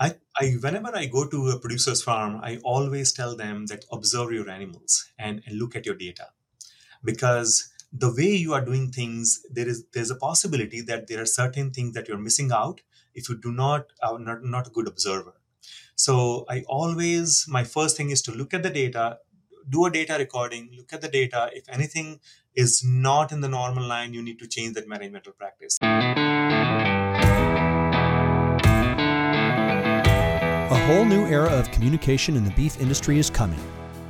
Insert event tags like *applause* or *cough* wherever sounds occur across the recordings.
I, I whenever I go to a producer's farm, I always tell them that observe your animals and, and look at your data. Because the way you are doing things, there is there's a possibility that there are certain things that you're missing out if you do not are not, not a good observer. So I always my first thing is to look at the data, do a data recording, look at the data. If anything is not in the normal line, you need to change that management practice. A whole new era of communication in the beef industry is coming.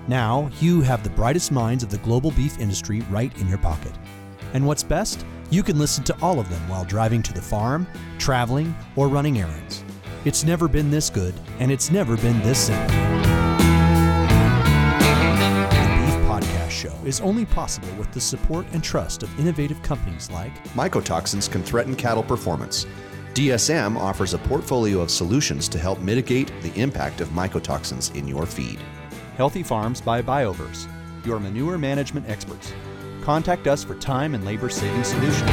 Now, you have the brightest minds of the global beef industry right in your pocket. And what's best? You can listen to all of them while driving to the farm, traveling, or running errands. It's never been this good, and it's never been this simple. The Beef Podcast Show is only possible with the support and trust of innovative companies like Mycotoxins can threaten cattle performance. DSM offers a portfolio of solutions to help mitigate the impact of mycotoxins in your feed. Healthy Farms by BioVerse, your manure management experts. Contact us for time and labor saving solutions.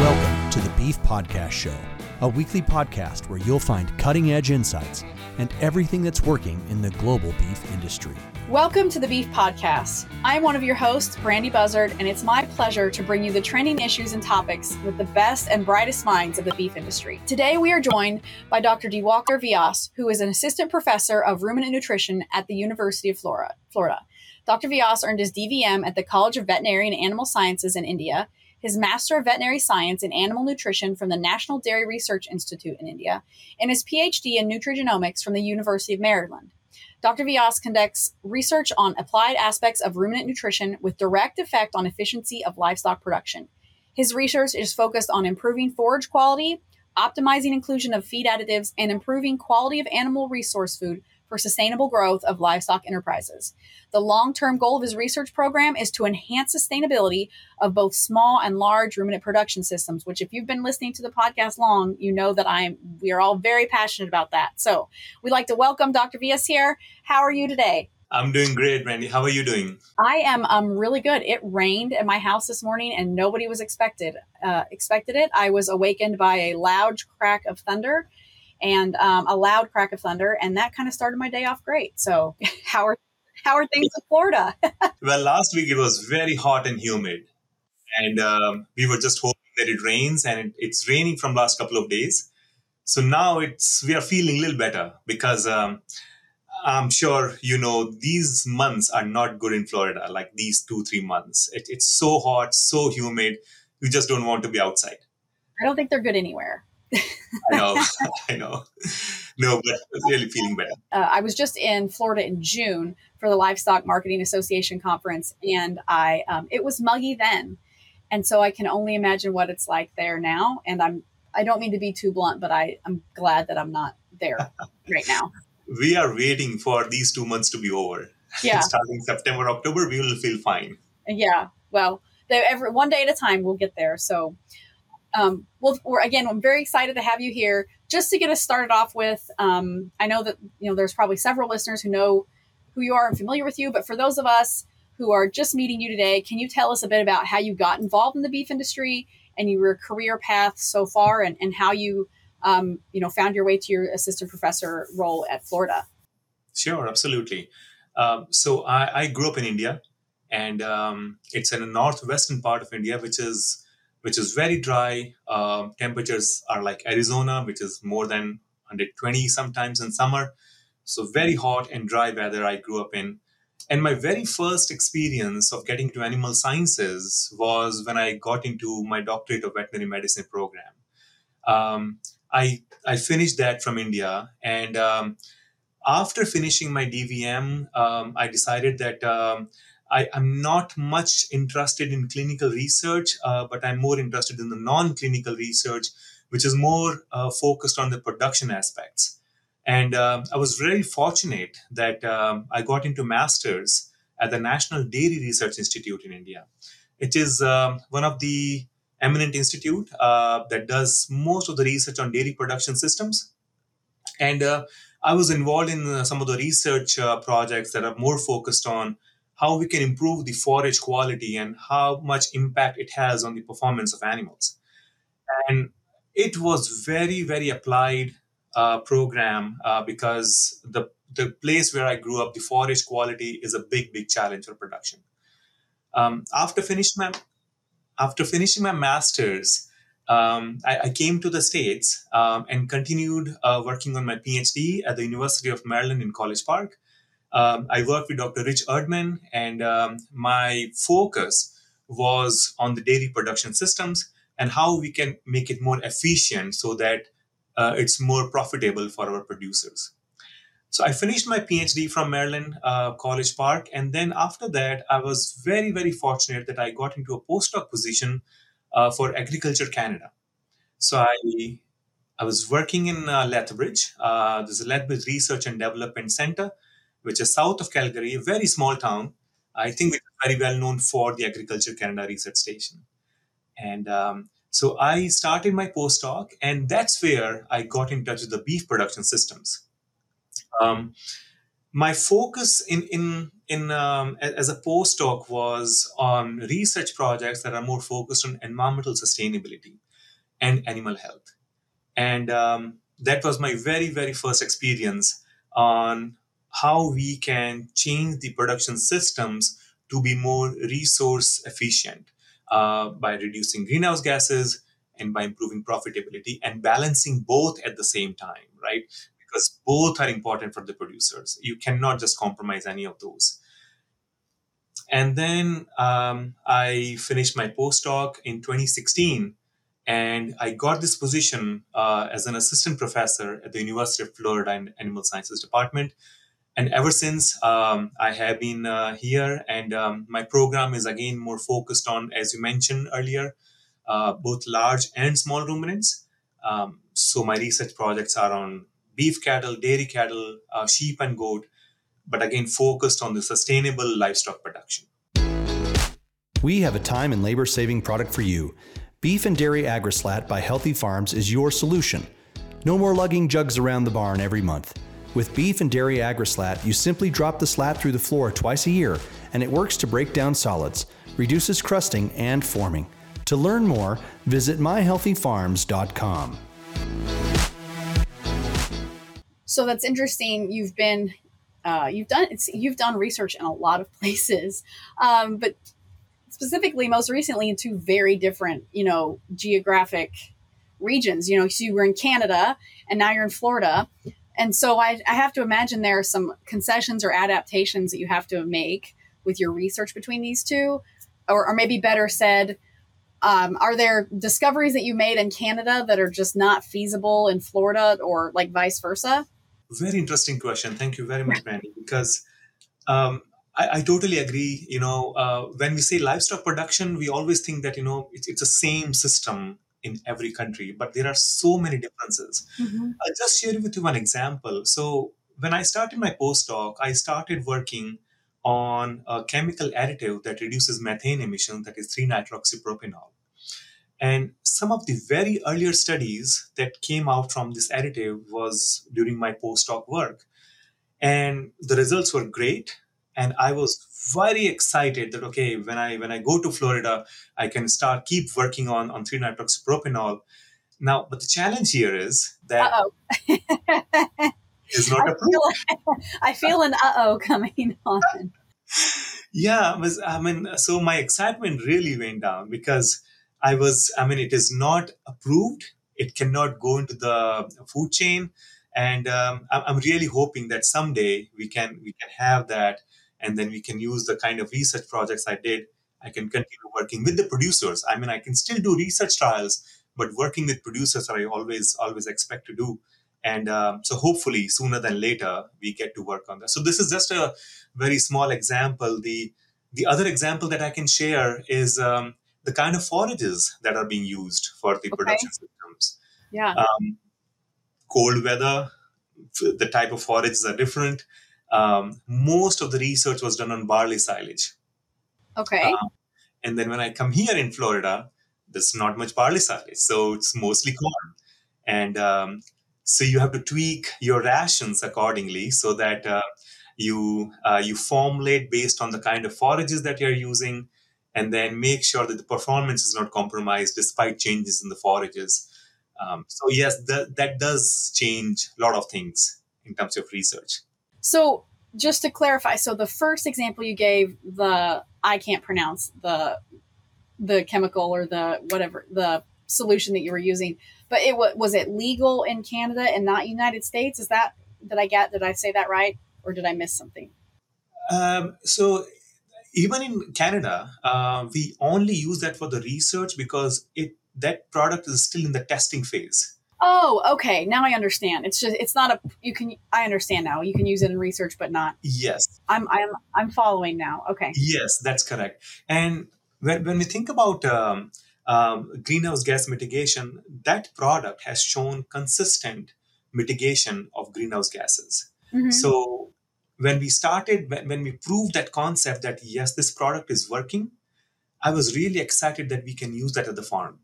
Welcome to the Beef Podcast Show, a weekly podcast where you'll find cutting edge insights and everything that's working in the global beef industry. Welcome to the Beef Podcast. I'm one of your hosts, Brandy Buzzard, and it's my pleasure to bring you the trending issues and topics with the best and brightest minds of the beef industry. Today, we are joined by Dr. Diwakar Vyas, who is an assistant professor of ruminant nutrition at the University of Florida. Florida. Dr. Vyas earned his DVM at the College of Veterinary and Animal Sciences in India, his Master of Veterinary Science in Animal Nutrition from the National Dairy Research Institute in India, and his PhD in Nutrigenomics from the University of Maryland. Dr. Vyas conducts research on applied aspects of ruminant nutrition with direct effect on efficiency of livestock production. His research is focused on improving forage quality, optimizing inclusion of feed additives, and improving quality of animal resource food for sustainable growth of livestock enterprises. The long term goal of his research program is to enhance sustainability of both small and large ruminant production systems, which, if you've been listening to the podcast long, you know that I'm, we are all very passionate about that. So we'd like to welcome Dr. Vyas here. How are you today? I'm doing great, Randy. How are you doing? I am um, really good. It rained at my house this morning, and nobody was expected uh, expected it. I was awakened by a loud crack of thunder, and um, a loud crack of thunder, and that kind of started my day off great. So, *laughs* how are how are things in Florida? *laughs* well, last week it was very hot and humid, and um, we were just hoping that it rains, and it, it's raining from last couple of days. So now it's we are feeling a little better because um, I'm sure you know these months are not good in Florida. Like these two three months, it, it's so hot, so humid. You just don't want to be outside. I don't think they're good anywhere. I know, *laughs* I know. No, but really feeling better. Uh, I was just in Florida in June for the Livestock Marketing Association conference, and I um, it was muggy then, and so I can only imagine what it's like there now. And I'm I don't mean to be too blunt, but I I'm glad that I'm not there *laughs* right now. We are waiting for these two months to be over. Yeah, *laughs* starting September October, we will feel fine. Yeah, well, every one day at a time, we'll get there. So um, well, we're, again, I'm very excited to have you here. Just to get us started off with, um, I know that you know there's probably several listeners who know who you are and familiar with you, but for those of us who are just meeting you today, can you tell us a bit about how you got involved in the beef industry and your career path so far, and, and how you um, you know found your way to your assistant professor role at Florida? Sure, absolutely. Um, so I, I, grew up in India, and um, it's in the northwestern part of India, which is which is very dry. Um, temperatures are like Arizona, which is more than 120 sometimes in summer. So, very hot and dry weather I grew up in. And my very first experience of getting to animal sciences was when I got into my doctorate of veterinary medicine program. Um, I, I finished that from India. And um, after finishing my DVM, um, I decided that um, I, am not much interested in clinical research, uh, but I'm more interested in the non clinical research, which is more uh, focused on the production aspects. And uh, I was very fortunate that um, I got into master's at the National Dairy Research Institute in India. It is um, one of the eminent institute uh, that does most of the research on dairy production systems. And uh, I was involved in uh, some of the research projects that are more focused on how we can improve the forage quality and how much impact it has on the performance of animals. And it was very very applied uh, program uh, because the the place where I grew up, the forage quality is a big big challenge for production. Um, after finishing my after finishing my masters, um, I, I, came to the States um, and continued uh, working on my PhD at the University of Maryland in College Park. Um, I worked with Dr. Rich Erdman, and um, my focus was on the dairy production systems and how we can make it more efficient so that uh, it's more profitable for our producers. So I finished my PhD from Maryland uh, College Park, and then after that, I was very, very fortunate that I got into a postdoc position uh, for Agriculture Canada. So I I was working in uh, Lethbridge. Uh, there's a Lethbridge Research and Development Center, which is south of Calgary, a very small town. I think it's very well known for the Agriculture Canada Research Station. And um, so I started my postdoc, and that's where I got in touch with the beef production systems. Um, my focus in in in um, as a postdoc was on research projects that are more focused on environmental sustainability and animal health, and um, that was my very very first experience on how we can change the production systems to be more resource efficient uh, by reducing greenhouse gases and by improving profitability and balancing both at the same time, right? Because both are important for the producers. You cannot just compromise any of those. And then um, I finished my postdoc in 2016, and I got this position uh, as an assistant professor at the University of Florida in Animal Sciences Department and ever since um, i have been uh, here and um, my program is again more focused on as you mentioned earlier uh, both large and small ruminants. Um, so my research projects are on beef cattle dairy cattle uh, sheep and goat but again focused on the sustainable livestock production. We have a time and labor saving product for you. Beef and dairy agrislat by healthy farms is your solution. No more lugging jugs around the barn every month with beef and dairy agrislat, you simply drop the slat through the floor twice a year, and it works to break down solids, reduces crusting and forming. To learn more, visit myhealthyfarms.com. So that's interesting. You've been, uh, you've done, you've done research in a lot of *laughs* places, um, but specifically, most recently, in two very different, you know, geographic regions. You know, so you were in Canada, and now you're in Florida. And so I, I have to imagine there are some concessions or adaptations that you have to make with your research between these two, or, or maybe better said, um, are there discoveries that you made in Canada that are just not feasible in Florida, or like vice versa? Very interesting question. Thank you very much, Brandy. Because um, I, I, totally agree. You know, uh, when we say livestock production, we always think that you know it's, it's the same system in every country, but there are so many differences. Mm-hmm. I'll just share with you one example. So, when I started my postdoc, I started working on a chemical additive that reduces methane emissions, that is 3 nitroxypropanol. And some of the very earlier studies that came out from this additive was during my postdoc work. And the results were great. And I was very excited that okay when i when i go to florida i can start keep working on on 3-nitroxypropanol now but the challenge here is that is *laughs* not I approved. feel, *laughs* I feel an uh-oh coming *laughs* on. Yeah was i mean so my excitement really went down because i was i mean it is not approved. It cannot go into the food chain. And um, i'm really hoping that someday we can we can have that and then we can use the kind of research projects I did. I can continue working with the producers. I mean, I can still do research trials, but working with producers, I always always expect to do. And um, so, hopefully, sooner than later, we get to work on that. So, this is just a very small example. The the other example that I can share is um, the kind of forages that are being used for the okay. production systems. Yeah. Um, cold weather, the type of forages are different um, most of the research was done on barley silage. Okay. Um, and then when I come here in Florida, there's not much barley silage, so it's mostly corn. And um, so you have to tweak your rations accordingly so that uh, you uh, you formulate based on the kind of forages that you're using, and then make sure that the performance is not compromised despite changes in the forages. Um, so yes, that does change a lot of things in terms of research. So just to clarify, so the first example you gave, the I can't pronounce the the chemical or the whatever the solution that you were using, but it was it legal in Canada and not United States? Is that did I get did I say that right or did I miss something? Um, so even in Canada, uh, we only use that for the research because it that product is still in the testing phase. Oh, okay. Now I understand. It's just it's not a you can I understand now. You can use it in research but not. Yes. I'm I'm I'm following now. Okay. Yes, that's correct. And when when we think about um, um, greenhouse gas mitigation, that product has shown consistent mitigation of greenhouse gases. Mhm. So when we started, when, when we proved that concept that yes, this product is working, I was really excited that we can use that at the farm.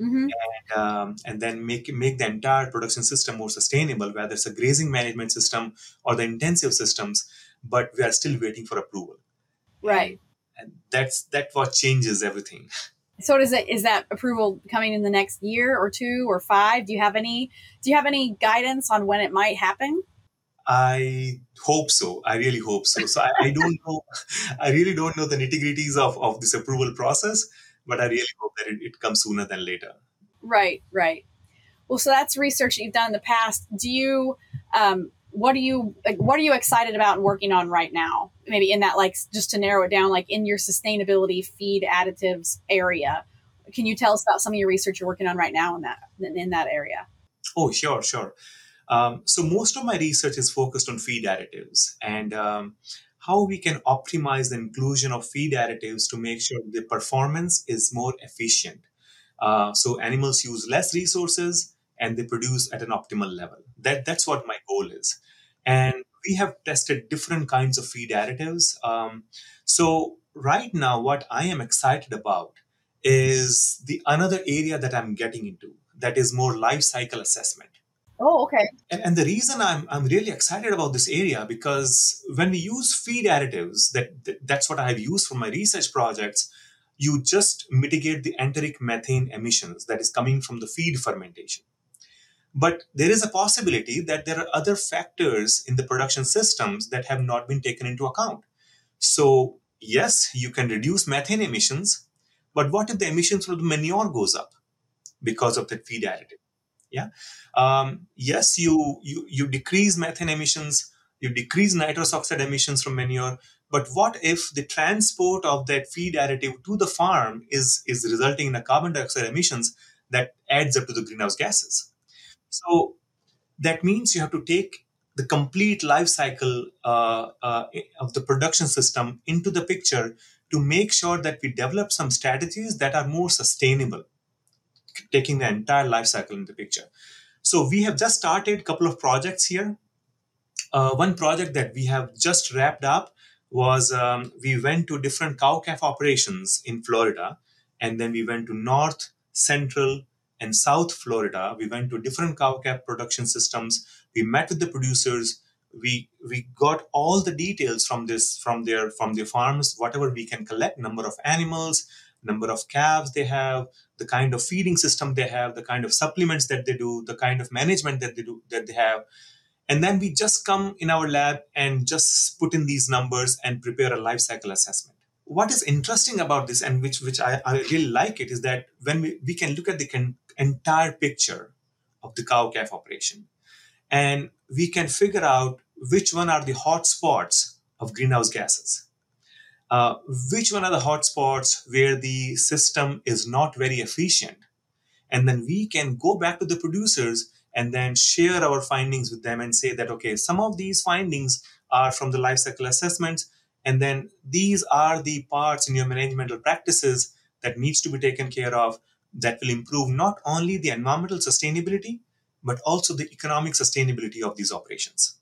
Mhm. and, um, and then make make the entire production system more sustainable, whether it's a grazing management system or the intensive systems. But we are still waiting for approval, Right. and that's that what changes everything. So is it is that approval coming in the next year or two or five? Do you have any do you have any guidance on when it might happen? I hope so. I really hope so. So I, I don't know. *laughs* I really don't know the nitty gritties of, of this approval process, but I really hope that it, it comes sooner than later. Right, right. Well, so that's research that you've done in the past. Do you um what are you like what are you excited about and working on right now? Maybe in that like just to narrow it down like in your sustainability feed additives area. Can you tell us about some of your research you're working on right now in that in that area? Oh, sure, sure. Um, so most of my research is focused on feed additives and um, how we can optimize the inclusion of feed additives to make sure the performance is more efficient. Uh, so animals use less resources and they produce at an optimal level. That that's what my goal is. And we have tested different kinds of feed additives. Um, so right now, what I am excited about is the another area that I'm getting into that is more life cycle assessment. Oh, okay. And, and the reason I'm, I'm really excited about this area because when we use feed additives, that, that that's what I have used for my research projects, you just mitigate the enteric methane emissions that is coming from the feed fermentation. But there is a possibility that there are other factors in the production systems that have not been taken into account. So yes, you can reduce methane emissions, but what if the emissions from the manure goes up because of the feed additive? Yeah. Um, yes, you, you you decrease methane emissions, you decrease nitrous oxide emissions from manure. But what if the transport of that feed additive to the farm is is resulting in a carbon dioxide emissions that adds up to the greenhouse gases? So that means you have to take the complete life cycle uh, uh, of the production system into the picture to make sure that we develop some strategies that are more sustainable taking the entire life cycle into the picture. So we have just started a couple of projects here. Uh, one project that we have just wrapped up was um, we went to different cow calf operations in Florida, and then we went to North, Central, and South Florida. We went to different cow calf production systems. We met with the producers. We we got all the details from this from their from their farms, whatever we can collect, number of animals, number of calves they have, the kind of feeding system they have, the kind of supplements that they do, the kind of management that they do that they have. And then we just come in our lab and just put in these numbers and prepare a life cycle assessment. What is interesting about this and which which I, I really like it is that when we, we can look at the can, entire picture of the cow calf operation and we can figure out which one are the hot spots of greenhouse gases uh, which one are the hotspots where the system is not very efficient? And then we can go back to the producers and then share our findings with them and say that okay some of these findings are from the life cycle assessments and then these are the parts in your managemental practices that needs to be taken care of that will improve not only the environmental sustainability but also the economic sustainability of these operations.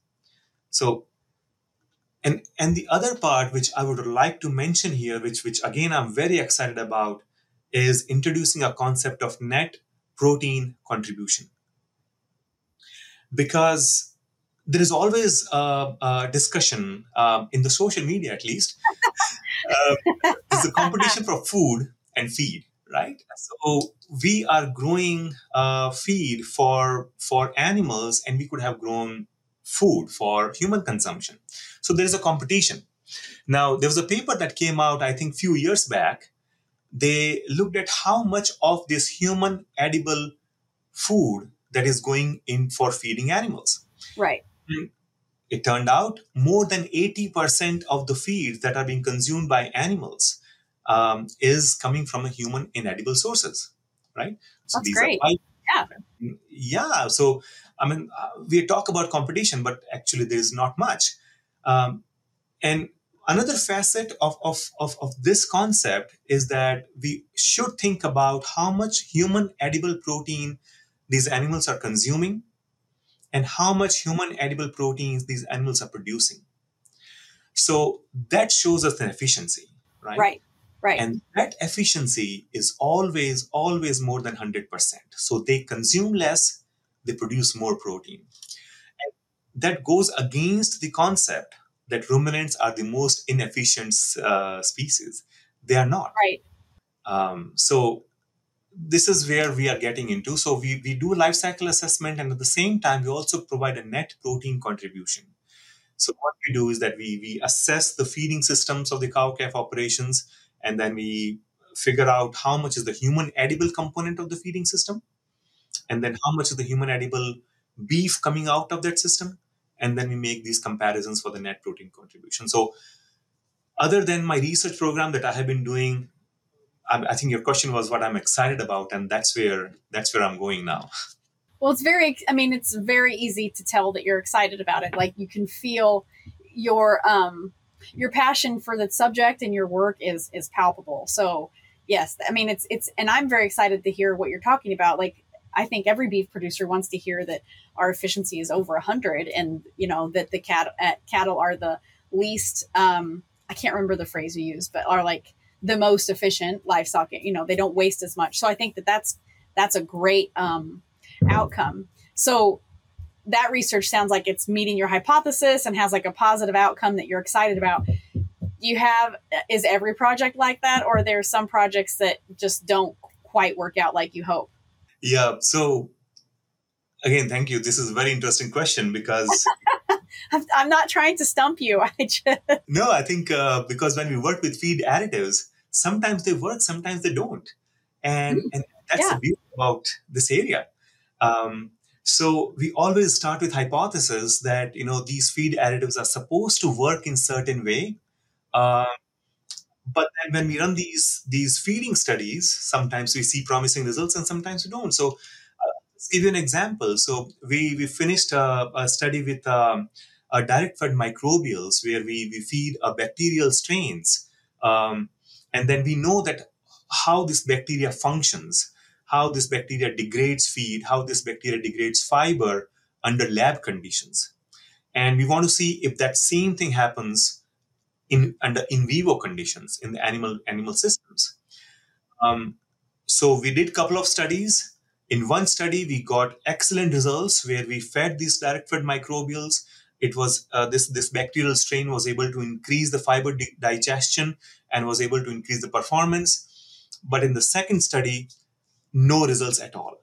So and and the other part which i would like to mention here which which again i'm very excited about is introducing a concept of net protein contribution because there is always a, a discussion um, in the social media at least *laughs* uh, a competition for food and feed right? So we are growing uh, feed for for animals, and we could have grown food for human consumption. So there is a competition. Now there was a paper that came out, I think, few years back. They looked at how much of this human edible food that is going in for feeding animals. Right. It turned out more than 80% of the feed that are being consumed by animals um, is coming from a human inedible sources, right? So That's great. Are, yeah. Yeah. So, I mean, uh, we talk about competition, but actually there is not much. Um, and another facet of, of, of, of this concept is that we should think about how much human edible protein these animals are consuming and how much human edible proteins these animals are producing. So that shows us an efficiency, right? Right. Right. And that efficiency is always, always more than 100%. So they consume less, they produce more protein. And that goes against the concept that ruminants are the most inefficient uh, species. They are not. Right. Um, so this is where we are getting into. So we, we do life cycle assessment and at the same time we also provide a net protein contribution. So what we do is that we we assess the feeding systems of the cow calf operations and then we figure out how much is the human edible component of the feeding system and then how much is the human edible beef coming out of that system and then we make these comparisons for the net protein contribution. So other than my research program that i have been doing I, think your question was what i'm excited about and that's where that's where i'm going now. *laughs* Well it's very i mean it's very easy to tell that you're excited about it. Like you can feel your um your passion for the subject and your work is is palpable. So yes, I mean it's it's and I'm very excited to hear what you're talking about. Like I think every beef producer wants to hear that our efficiency is over 100 and you know that the cat uh, cattle are the least um I can't remember the phrase you used, but are like the most efficient livestock, you know, they don't waste as much. So I think that that's that's a great um outcome. So that research sounds like it's meeting your hypothesis and has like a positive outcome that you're excited about. You have is every project like that or are there some projects that just don't quite work out like you hope? Yeah, so again, thank you. This is a very interesting question because *laughs* I'm not trying to stump you. *laughs* I just No, I think uh, because when we work with feed additives, sometimes they work, sometimes they don't. And, mm-hmm. and that's yeah. the beauty about this area. Um, so we always start with hypothesis that you know these feed additives are supposed to work in certain way, uh, but then when we run these these feeding studies, sometimes we see promising results and sometimes we don't. So uh, let's give you an example. So we we finished a, a study with um, a direct fed microbials where we we feed a bacterial strains, um, and then we know that how this bacteria functions how this bacteria degrades feed, how this bacteria degrades fiber under lab conditions. And we want to see if that same thing happens in under in vivo conditions in the animal animal systems. Um, so we did a couple of studies. In one study, we got excellent results where we fed these direct fed microbials. It was uh, this this bacterial strain was able to increase the fiber di- digestion and was able to increase the performance. But in the second study, no results at all.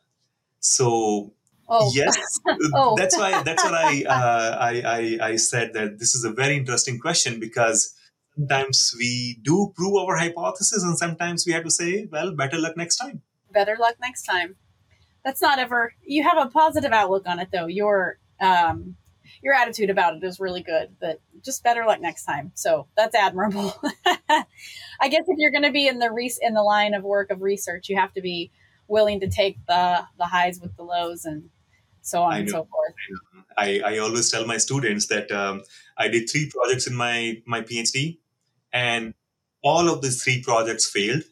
So oh. yes, *laughs* oh. *laughs* that's why that's what I, uh, I, I I said that this is a very interesting question because sometimes we do prove our hypothesis and sometimes we have to say, well, better luck next time. Better luck next time. That's not ever. You have a positive outlook on it though. Your um, your attitude about it is really good. But just better luck next time. So that's admirable. *laughs* I guess if you're going to be in the re- in the line of work of research, you have to be willing to take the the highs with the lows and so on and so forth. I, I always tell my students that um, I did three projects in my my PhD, and all of these three projects failed.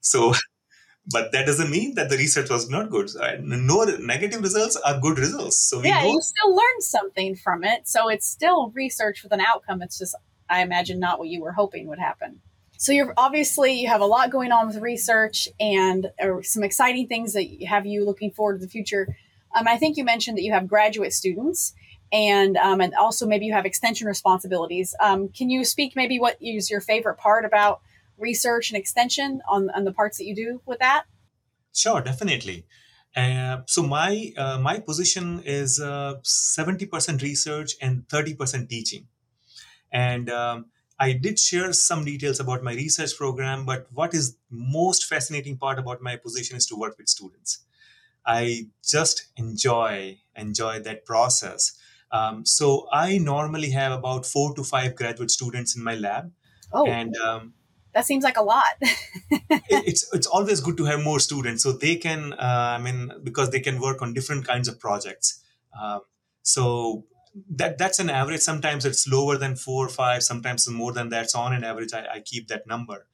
So, *laughs* but that doesn't mean that the research was not good. No negative results are good results. So yeah, you still learned something from it. So it's still research with an outcome. It's just I imagine not what you were hoping would happen. So you're obviously you have a lot going on with research and uh, some exciting things that have you looking forward to the future. Um, I think you mentioned that you have graduate students and um, and also maybe you have extension responsibilities. Um, can you speak maybe what is your favorite part about research and extension on, on the parts that you do with that? Sure, definitely. Uh, so my uh, my position is uh, seventy percent research and thirty percent teaching, and um, I did share some details about my research program. But what is most fascinating part about my position is to work with students. I just enjoy enjoy that process. Um, so I normally have about four to five graduate students in my lab, Oh, and um, that seems like a lot. *laughs* it- it's it's always good to have more students so they can uh, i mean because they can work on different kinds of projects um, so that that's an average. Sometimes it's lower than four or five sometimes it's more than that. So on an average. I, I keep that number.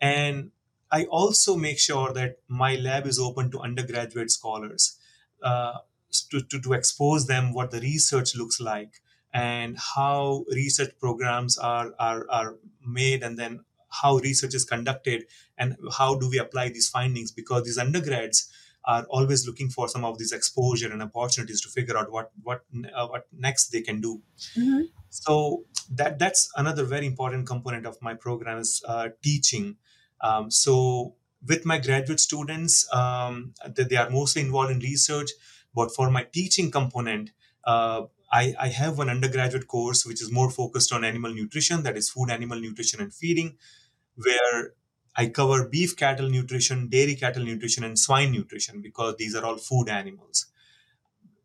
And i also make sure that my lab is open to undergraduate scholars uh, to, to, to expose them what the research looks like and how research programs are, are, are made and then how research is conducted and how do we apply these findings because these undergrads are always looking for some of these exposure and opportunities to figure out what what uh, what next they can do Mhm. so that that's another very important component of my program is uh, teaching um, so with my graduate students um, they, they are mostly involved in research but for my teaching component uh, I, I have an undergraduate course which is more focused on animal nutrition that is food animal nutrition and feeding where I cover beef cattle nutrition, dairy cattle nutrition, and swine nutrition because these are all food animals.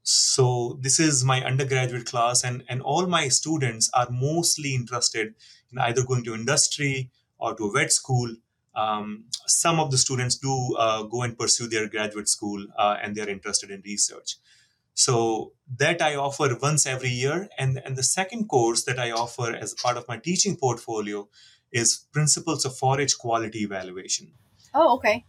So this is my undergraduate class, and and all my students are mostly interested in either going to industry or to a vet school. Um, some of the students do uh, go and pursue their graduate school, uh, and they're interested in research. So that I offer once every year, and and the second course that I offer as part of my teaching portfolio is principles of forage quality evaluation. Oh, okay.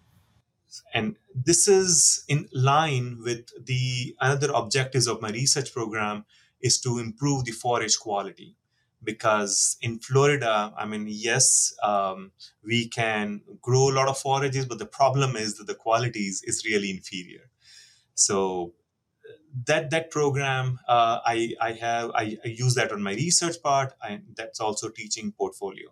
and this is in line with the another objectives of my research program is to improve the forage quality. Because in florida i mean yes um, we can grow a lot of forages but the problem is that the quality is, is really inferior. So that that program uh, I, I have I, I use that on my research part and that's also teaching portfolio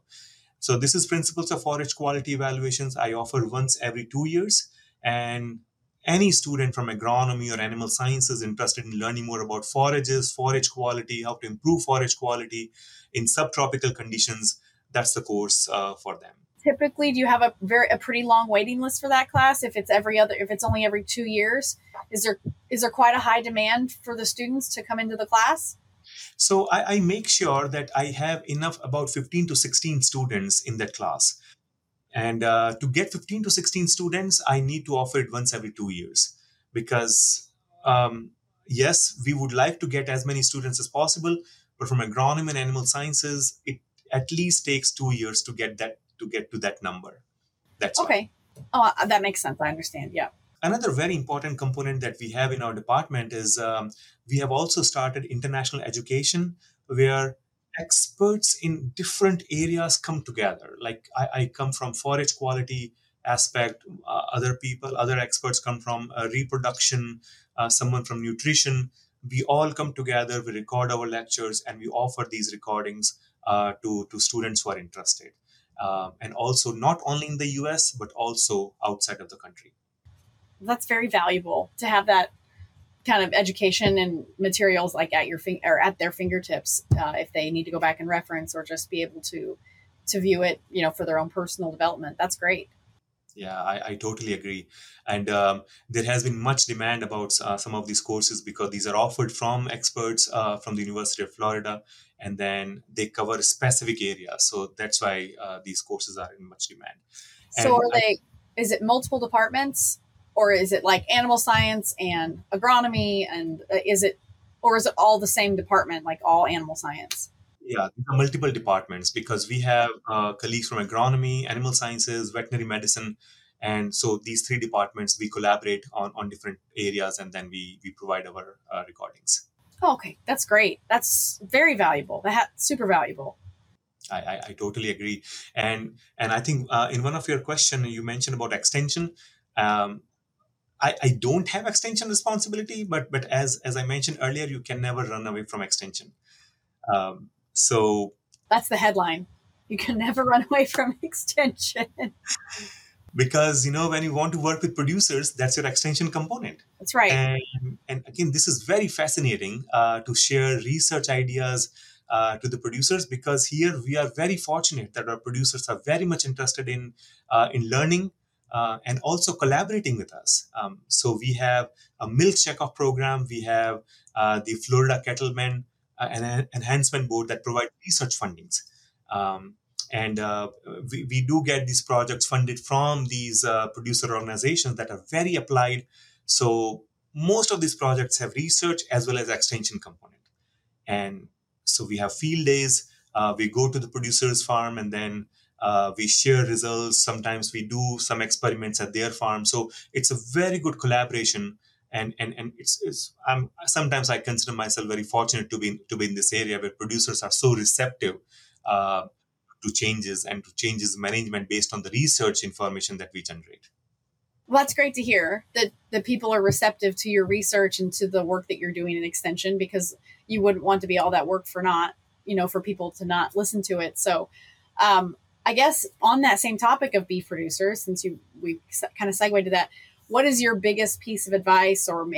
so this is principles of forage quality evaluations I offer once every two years. And any student from agronomy or animal sciences interested in learning more about forages, forage quality, how to improve forage quality in subtropical conditions, that's the course uh, for them. Typically, do you have a very a pretty long waiting list for that class? If it's every other, if it's only every two years, is there is there quite a high demand for the students to come into the class? So I, I make sure that I have enough about 15 to 16 students in that class. And uh, to get 15 to 16 students, I need to offer it once every two years because, um, yes, we would like to get as many students as possible, but from agronomy and animal sciences, it at least takes two years to get that to get to that number. That's why. Okay. Oh, that makes sense. I understand. Yeah. Another very important component that we have in our department is um, we have also started international education where experts in different areas come together. Like I, I come from forage quality aspect, uh, other people, other experts come from uh, reproduction, uh, someone from nutrition. We all come together, we record our lectures, and we offer these recordings uh, to, to students who are interested. Uh, and also, not only in the US, but also outside of the country. That's very valuable to have that kind of education and materials like at your fin- or at their fingertips uh, if they need to go back and reference or just be able to to view it you know for their own personal development that's great Yeah, I, I totally agree. And um, there has been much demand about uh, some of these courses because these are offered from experts uh, from the University of Florida, and then they cover specific areas. So that's why uh, these courses are in much demand. so And are I- they is it multiple departments or is it like animal science and agronomy and uh, is it or is it all the same department like all animal science? Yeah, multiple departments because we have uh, colleagues from agronomy, animal sciences, veterinary medicine, and so these three departments we collaborate on, on different areas, and then we we provide our uh, recordings. oh, okay. That's great. That's very valuable. That super valuable. I, I, I totally agree, and and I think uh, in one of your question you mentioned about extension. Um, I, I don't have extension responsibility, but but as as I mentioned earlier, you can never run away from extension. Um, so that's the headline You can never run away from *laughs* extension. because you know when you want to work with producers, that's your extension component. That's right. And, and again, this is very fascinating uh, to share research ideas uh, to the producers because here we are very fortunate that our producers are very much interested in uh, in learning uh, and also collaborating with us. Um, so we have a milk checkoff program. We have uh, the Florida Cattlemen uh, Enhancement Board that provide research fundings. Um, and uh, we, we do get these projects funded from these uh, producer organizations that are very applied. So most of these projects have research as well as extension component. And so we have field days. Uh, we go to the producer's farm and then uh, we share results. Sometimes we do some experiments at their farm. So it's a very good collaboration. And, and, and it's, it's I'm, sometimes I consider myself very fortunate to be to be in this area where producers are so receptive uh, to changes and to changes management based on the research information that we generate. Well, that's great to hear that that people are receptive to your research and to the work that you're doing in extension because you wouldn't want to be all that work for not you know for people to not listen to it. So um, I guess on that same topic of beef producers, since you we kind of segued to that, what is your biggest piece of advice, or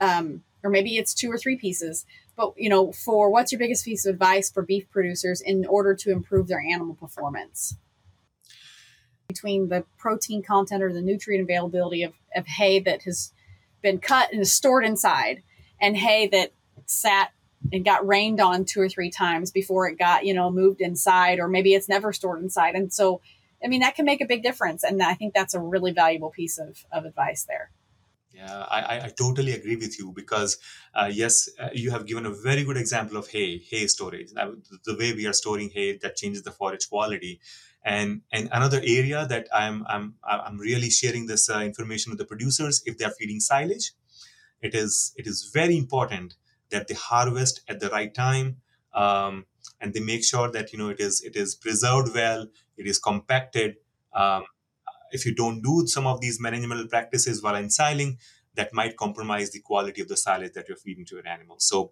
um, or maybe it's two or three pieces, but you know, for what's your biggest piece of advice for beef producers in order to improve their animal performance? Between the protein content or the nutrient availability of, of hay that has been cut and is stored inside, and hay that sat and got rained on two or three times before it got you know moved inside or maybe it's never stored inside. And so i mean that can make a big difference and i think that's a really valuable piece of, of advice there. Yeah i, I totally agree with you because uh, yes uh, you have given a very good example of hay hay storage. Now, the way we are storing hay that changes the forage quality. And and another area that i'm i'm i'm really sharing this uh, information with the producers if they are feeding silage it is it is very important that they harvest at the right time um, and they make sure that you know it is it is preserved well it is compacted. Um, if you don't do some of these management practices while in ensiling that might compromise the quality of the silage that you're feeding to your animals. So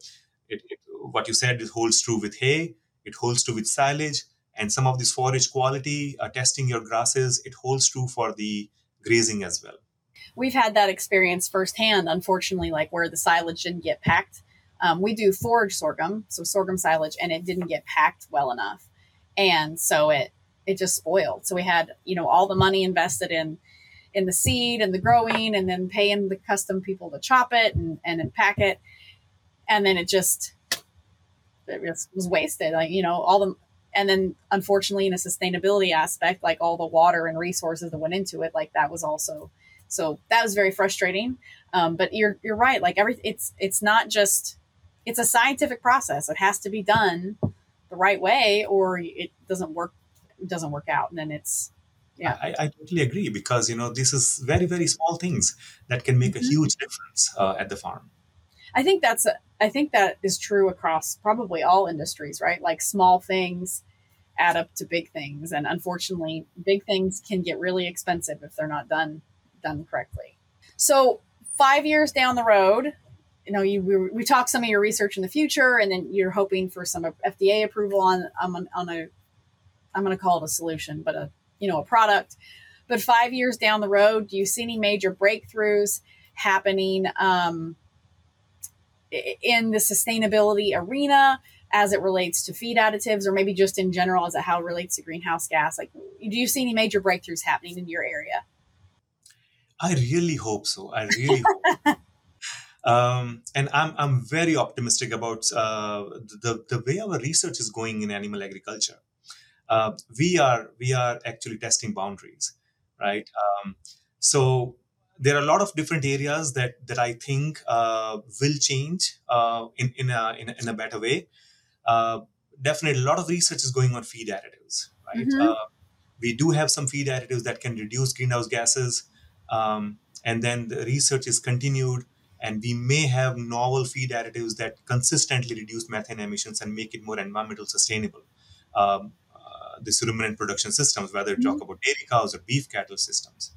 it, it, what you said it holds true with hay it holds true with silage and some of this forage quality uh, testing your grasses it holds true for the grazing as well. We've had that experience firsthand unfortunately like where the silage didn't get packed um, we do forage sorghum, so sorghum silage, and it didn't get packed well enough, and so it it just spoiled. So we had you know all the money invested in in the seed and the growing, and then paying the custom people to chop it and and pack it, and then it just it was wasted. Like you know all the and then unfortunately in a sustainability aspect, like all the water and resources that went into it, like that was also so that was very frustrating. Um, but you're you're right. Like every it's it's not just it's a scientific process. It has to be done the right way, or it doesn't work. It doesn't work out, and then it's yeah. I, I totally agree because you know this is very very small things that can make mm-hmm. a huge difference uh, at the farm. I think that's a, I think that is true across probably all industries, right? Like small things add up to big things, and unfortunately, big things can get really expensive if they're not done done correctly. So five years down the road, you know, you we, we talk some of your research in the future, and then you're hoping for some FDA approval on on, on a I'm going to call it a solution, but a you know a product. But five years down the road, do you see any major breakthroughs happening um, in the sustainability arena as it relates to feed additives, or maybe just in general as it how it relates to greenhouse gas? Like, do you see any major breakthroughs happening in your area? I really hope so. I really hope. *laughs* Um, and I'm, I'm very optimistic about uh, the, the way our research is going in animal agriculture. Uh, we are we are actually testing boundaries, right? Um, so there are a lot of different areas that that I think uh, will change uh, in in a, in a, in a better way. Uh, definitely, a lot of research is going on feed additives, right? Mm-hmm. Uh, we do have some feed additives that can reduce greenhouse gases, um, and then the research is continued and we may have novel feed additives that consistently reduce methane emissions and make it more environmental sustainable. Um, uh, the ruminant production systems, whether you talk mm-hmm. about dairy cows or beef cattle systems.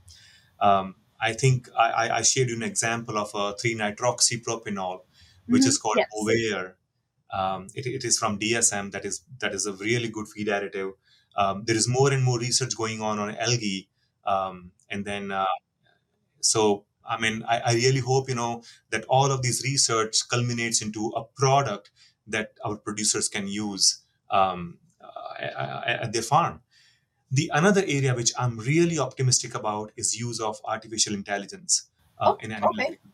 Um, I think I, I, shared you an example of a 3-nitroxypropanol, which mm-hmm. is called yes. Um, it, it is from DSM. That is that is a really good feed additive. Um, there is more and more research going on on algae, um, and then uh, so I mean, I, I really hope you know that all of these research culminates into a product that our producers can use um, uh, at their farm. The another area which I'm really optimistic about is use of artificial intelligence uh, Oh, in animal okay. agriculture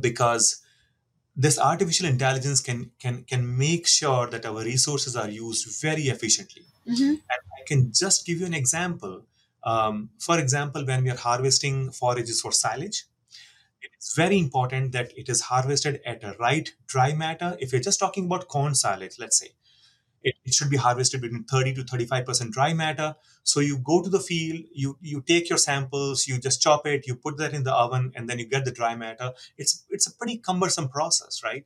because this artificial intelligence can can can make sure that our resources are used very efficiently. hmm I can just give you an example. Um, for example, when we are harvesting forages for silage, it's very important that it is harvested at a right dry matter. If you're just talking about corn silage, let's say, it, it should be harvested between 30 to 35% dry matter. So you go to the field, you you take your samples, you just chop it, you put that in the oven, and then you get the dry matter. It's it's a pretty cumbersome process, right?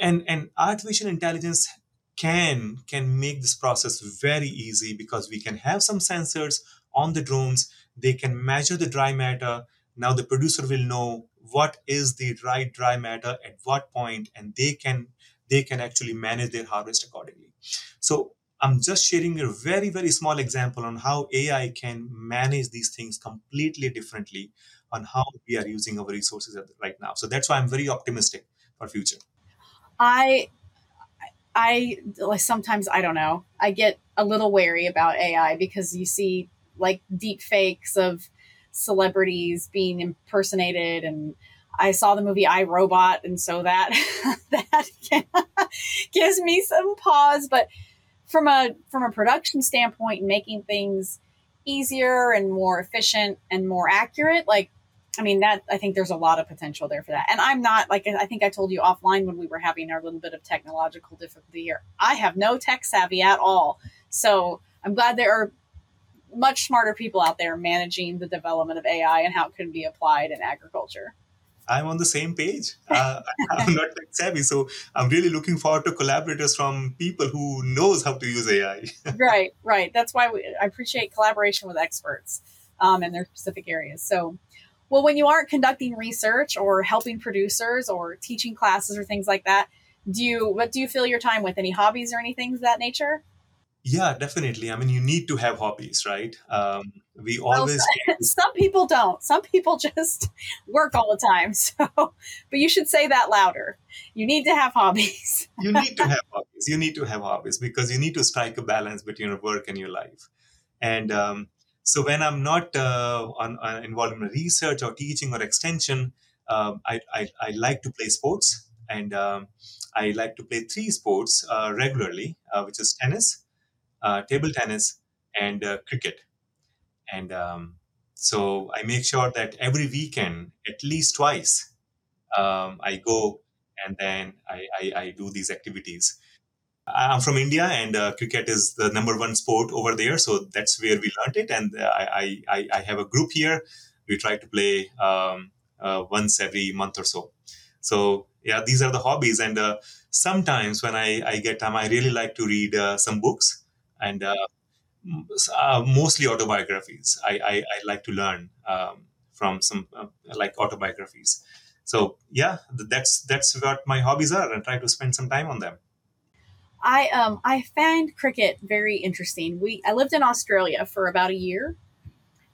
And and artificial intelligence can can make this process very easy because we can have some sensors on the drones. They can measure the dry matter. Now the producer will know what is the right dry matter at what point, and they can they can actually manage their harvest accordingly. So I'm just sharing a very, very small example on how AI can manage these things completely differently on how we are using our resources right now. So that's why I'm very optimistic for future. I I sometimes I don't know. I get a little wary about AI because you see like deep fakes of celebrities being impersonated and I saw the movie I Robot and so that *laughs* that *laughs* gives me some pause but from a from a production standpoint making things easier and more efficient and more accurate like I mean that I think there's a lot of potential there for that. And I'm not like I think I told you offline when we were having our little bit of technological difficulty here. I have no tech savvy at all. So I'm glad there are much smarter people out there managing the development of AI and how it can be applied in agriculture. I'm on the same page. Uh, *laughs* I'm not tech savvy, so I'm really looking forward to collaborators from people who knows how to use AI. *laughs* right, right. That's why we, I appreciate collaboration with experts um, in their specific areas. So, well, when you aren't conducting research or helping producers or teaching classes or things like that, do you what do you fill your time with? Any hobbies or anything of that nature? Yeah, definitely. I mean, you need to have hobbies, right? Um, we Well, always *laughs* Some people don't. Some people *laughs* just work all the time. *laughs* So, but you should say that louder. You need to have hobbies. you need to have hobbies. You need to have hobbies because you need to strike a balance between your work and your life. And um, so, when I'm not uh, on, on involved in research or teaching or extension, um, I, I, I like to play sports, and um, I like to play three sports uh, regularly, uh, which is tennis, uh, table tennis, and uh, cricket. And um, so, I make sure that every weekend, at least twice, um, I go and then I, I, I do these activities. I'm from India, and uh, cricket is the number one sport over there. So that's where we learned it, and uh, I, I, I have a group here. We try to play um, uh, once every month or so. So yeah, these are the hobbies, and uh, sometimes when I, I get time, I really like to read uh, some books, and uh, uh, mostly autobiographies. I, I, I like to learn um, from some uh, like autobiographies. So yeah, that's that's what my hobbies are, and try to spend some time on them. I um I find cricket very interesting. We I lived in Australia for about a year,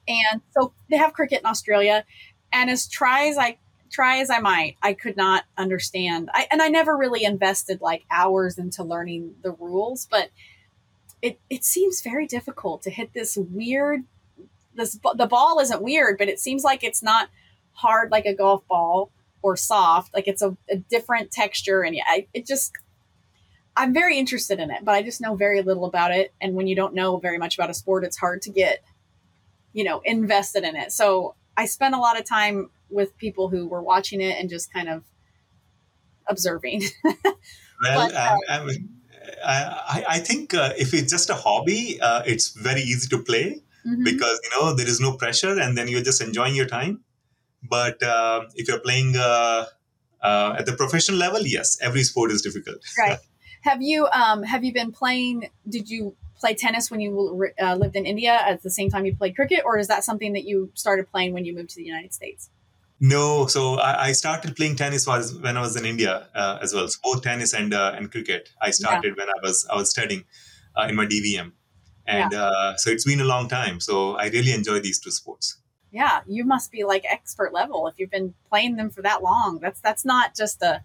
and so they have cricket in Australia. And as try as I try as I might, I could not understand. I and I never really invested like hours into learning the rules, but it it seems very difficult to hit this weird. This the ball isn't weird, but it seems like it's not hard like a golf ball or soft. Like it's a, a different texture, and yeah, I, it just I'm very interested in it, but I just know very little about it. And when you don't know very much about a sport, it's hard to get, you know, invested in it. So I spent a lot of time with people who were watching it and just kind of observing. *laughs* Well, But, um, I, mean, I, I think uh, if it's just a hobby, uh, it's very easy to play Mhm. because you know there is no pressure, and then you're just enjoying your time. But uh, if you're playing uh, uh, at the professional level, yes, every sport is difficult. *laughs* Right. Have you um have you been playing? Did you play tennis when you uh, lived in India at the same time you played cricket, or is that something that you started playing when you moved to the United States? No, so I, I started playing tennis was when I was in India uh, as well. So both tennis and uh, and cricket. I started when I was I was studying uh, in my DVM. and uh, so it's been a long time. So I really enjoy these two sports. Yeah, you must be like expert level if you've been playing them for that long. That's that's not just a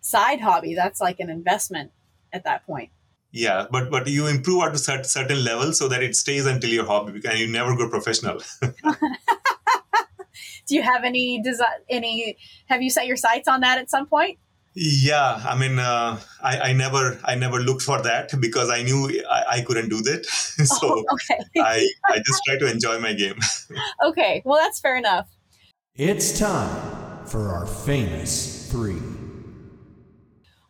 side hobby. That's like an investment at that point. Yeah, but but you improve at a certain level so that it stays until your hobby and you never go professional. *laughs* *laughs* Do you have any design? Any? Have you set your sights on that at some point? Yeah, I mean, uh, I, I never, I never looked for that because I knew I, I couldn't do that. *laughs* so oh, okay. I, I just try to enjoy my game. *laughs* okay, well that's fair enough. It's time for our famous three.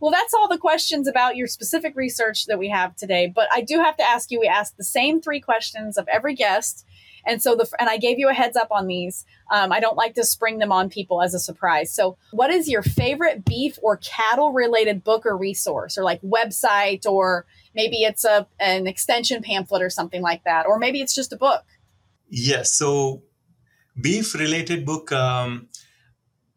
Well, that's all the questions about your specific research that we have today. But I do have to ask you. We ask the same three questions of every guest and so the and I gave you a heads up on these. Um, I don't like to spring them on people as a surprise. So, what is your favorite beef or cattle related book or resource, or like website, or maybe it's a an extension pamphlet or something like that, or maybe it's just a book? Yes. So, beef related book. Um,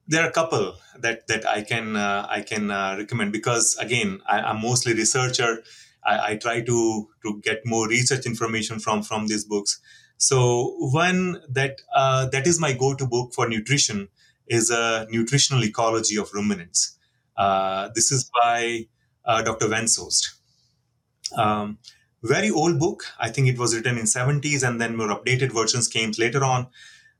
there are a couple that that I can uh, I can uh, recommend because again I, am mostly researcher. I, I, try to to get more research information from from these books. So one that uh, that is my go-to book for nutrition is a nutritional ecology of ruminants. Uh, this is by uh, Dr. Van Soest. Um, very old book. I think it was written in 70s and then more updated versions came later on.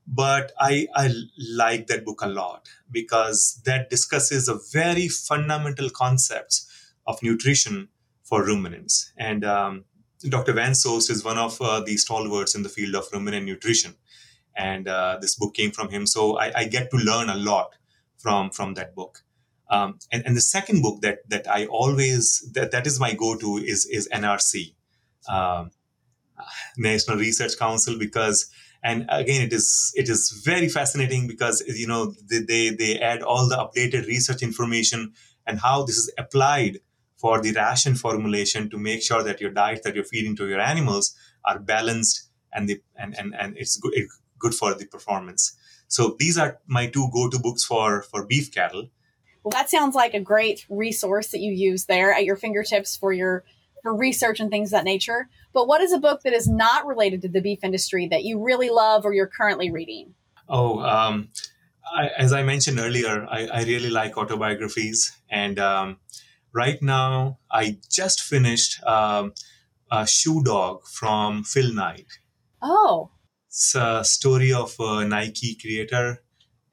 But I, I like that book a lot because that discusses a very fundamental concepts of nutrition for ruminants. And um, Dr. Van Soest is one of uh, the stalwarts in the field of ruminant nutrition, and uh, this book came from him. So I, I, get to learn a lot from from that book. Um, and, and the second book that that I always that, that is my go-to is is NRC, um, National Research Council, because and again it is it is very fascinating because you know they they, they add all the updated research information and how this is applied for the ration formulation to make sure that your diet that you're feeding to your animals are balanced and the and and, and it's good, it's good for the performance. So these are my two go-to books for for beef cattle. Well, that sounds like a great resource that you use there at your fingertips for your for research and things of that nature. But what is a book that is not related to the beef industry that you really love or you're currently reading? Oh, um, I, as I mentioned earlier, I, I, really like autobiographies, and um, right now I just finished um, a Shoe Dog from Phil Knight. Oh. It's a story of a Nike creator,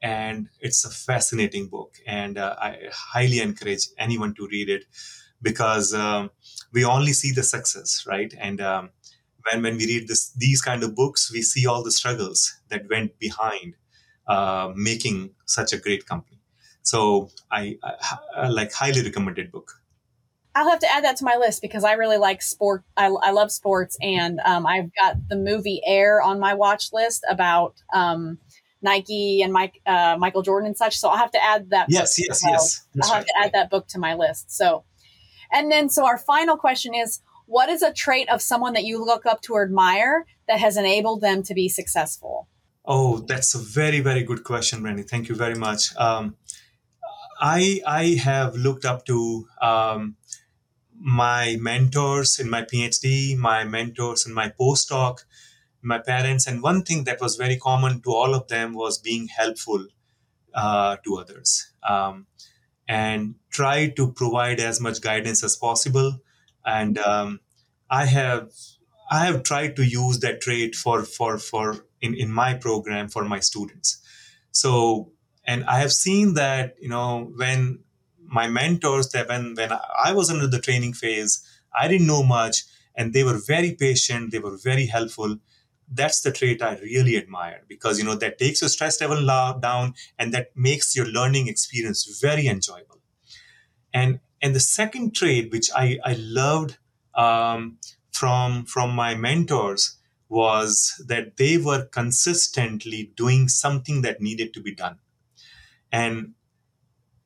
and it's a fascinating book. And uh, I highly encourage anyone to read it because um, we only see the success, right? And um, when, when we read this, these kind of books, we see all the struggles that went behind uh, making such a great company. So I, I, I like highly recommended book. I'll have to add that to my list because I really like sport. I, I love sports, and um, I've got the movie Air on my watch list about um, Nike and Mike, uh, Michael Jordan and such. So I'll have to add that. Yes, yes, yes. I'll have right. to add that book to my list. So, and then so our final question is: What is a trait of someone that you look up to or admire that has enabled them to be successful? Oh, that's a very, very good question, Randy. Thank you very much. Um, I I have looked up to um, my mentors in my PhD, my mentors in my postdoc, my parents, and one thing that was very common to all of them was being helpful uh, to others um, and try to provide as much guidance as possible. And um, I have I have tried to use that trait for for for in, in my program for my students. So and i have seen that you know when my mentors that when when i was under the training phase i didn't know much and they were very patient they were very helpful. That's the trait i really admire because you know that takes your stress level down and that makes your learning experience very enjoyable. And and the second trait which i i loved um, from from my mentors was that they were consistently doing something that needed to be done and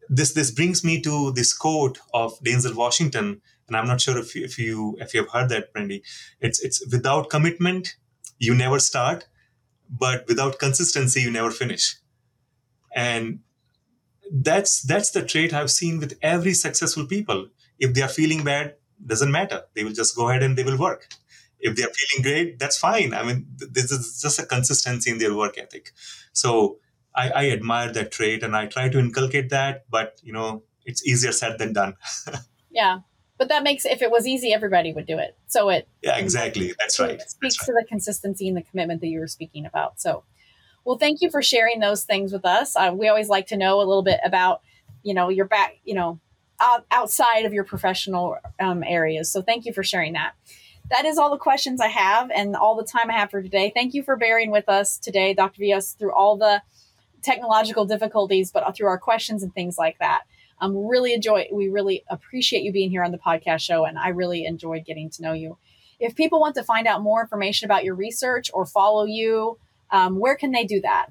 this this brings me to this quote of Denzel Washington, and I'm not sure if you, if you if you have heard that, Brandy. It's it's without commitment, you never start, but without consistency, you never finish. And that's that's the trait I've seen with every successful people. If they are feeling bad, doesn't matter. They will just go ahead and they will work. if they're feeling great, that's fine. I mean, this is just a consistency in their work ethic. So I, I admire that trait and I try to inculcate that, but you know, it's easier said than done. *laughs* yeah. But that makes if it was easy, everybody would do it. So it Yeah, exactly. That's right. It speaks That's to the consistency and the commitment that you were speaking about. So well, thank you for sharing those things with us. Uh, we always like to know a little bit about, you know, your back, you know, out, outside of your professional um, areas. So thank you for sharing that. That is all the questions I have and all the time I have for today. Thank you for bearing with us today, Dr. Vyas, through all the technological difficulties, but through our questions and things like that. Um, really enjoy. We really appreciate you being here on the podcast show, and I really enjoyed getting to know you. If people want to find out more information about your research or follow you, um, where can they do that?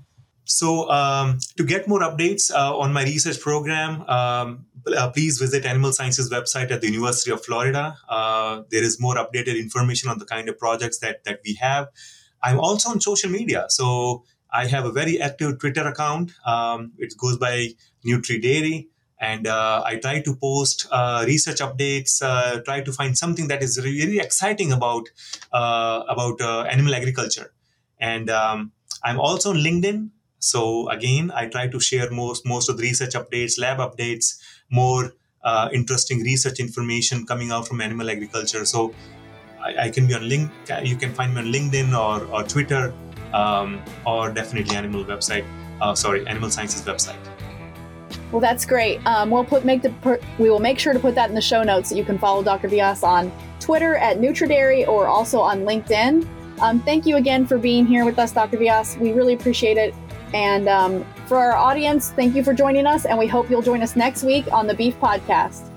So, um, to get more updates uh, on my research program, um, uh, please visit Animal Sciences website at the University of Florida. Uh, there is more updated information on the kind of projects that that we have. I'm also on social media, so I have a very active Twitter account. Um, it goes by Nutri Dairy, and uh, I try to post uh, research updates. Uh, try to find something that is really exciting about uh, about animal agriculture, and um, I'm also on LinkedIn. So again, I try to share most most of the research updates, lab updates, more uh, interesting research information coming out from animal agriculture. So I, I, can be on link. You can find me on LinkedIn or, or Twitter, um, or definitely animal website. Uh, sorry, animal sciences website. Well, that's great. Um, we'll put make the per, we will make sure to put that in the show notes so you can follow Dr. Vyas on Twitter at NutriDairy or also on LinkedIn. Um, thank you again for being here with us, Dr. Vyas. We really appreciate it. And um, for our audience, thank you for joining us, and we hope you'll join us next week on the Beef Podcast.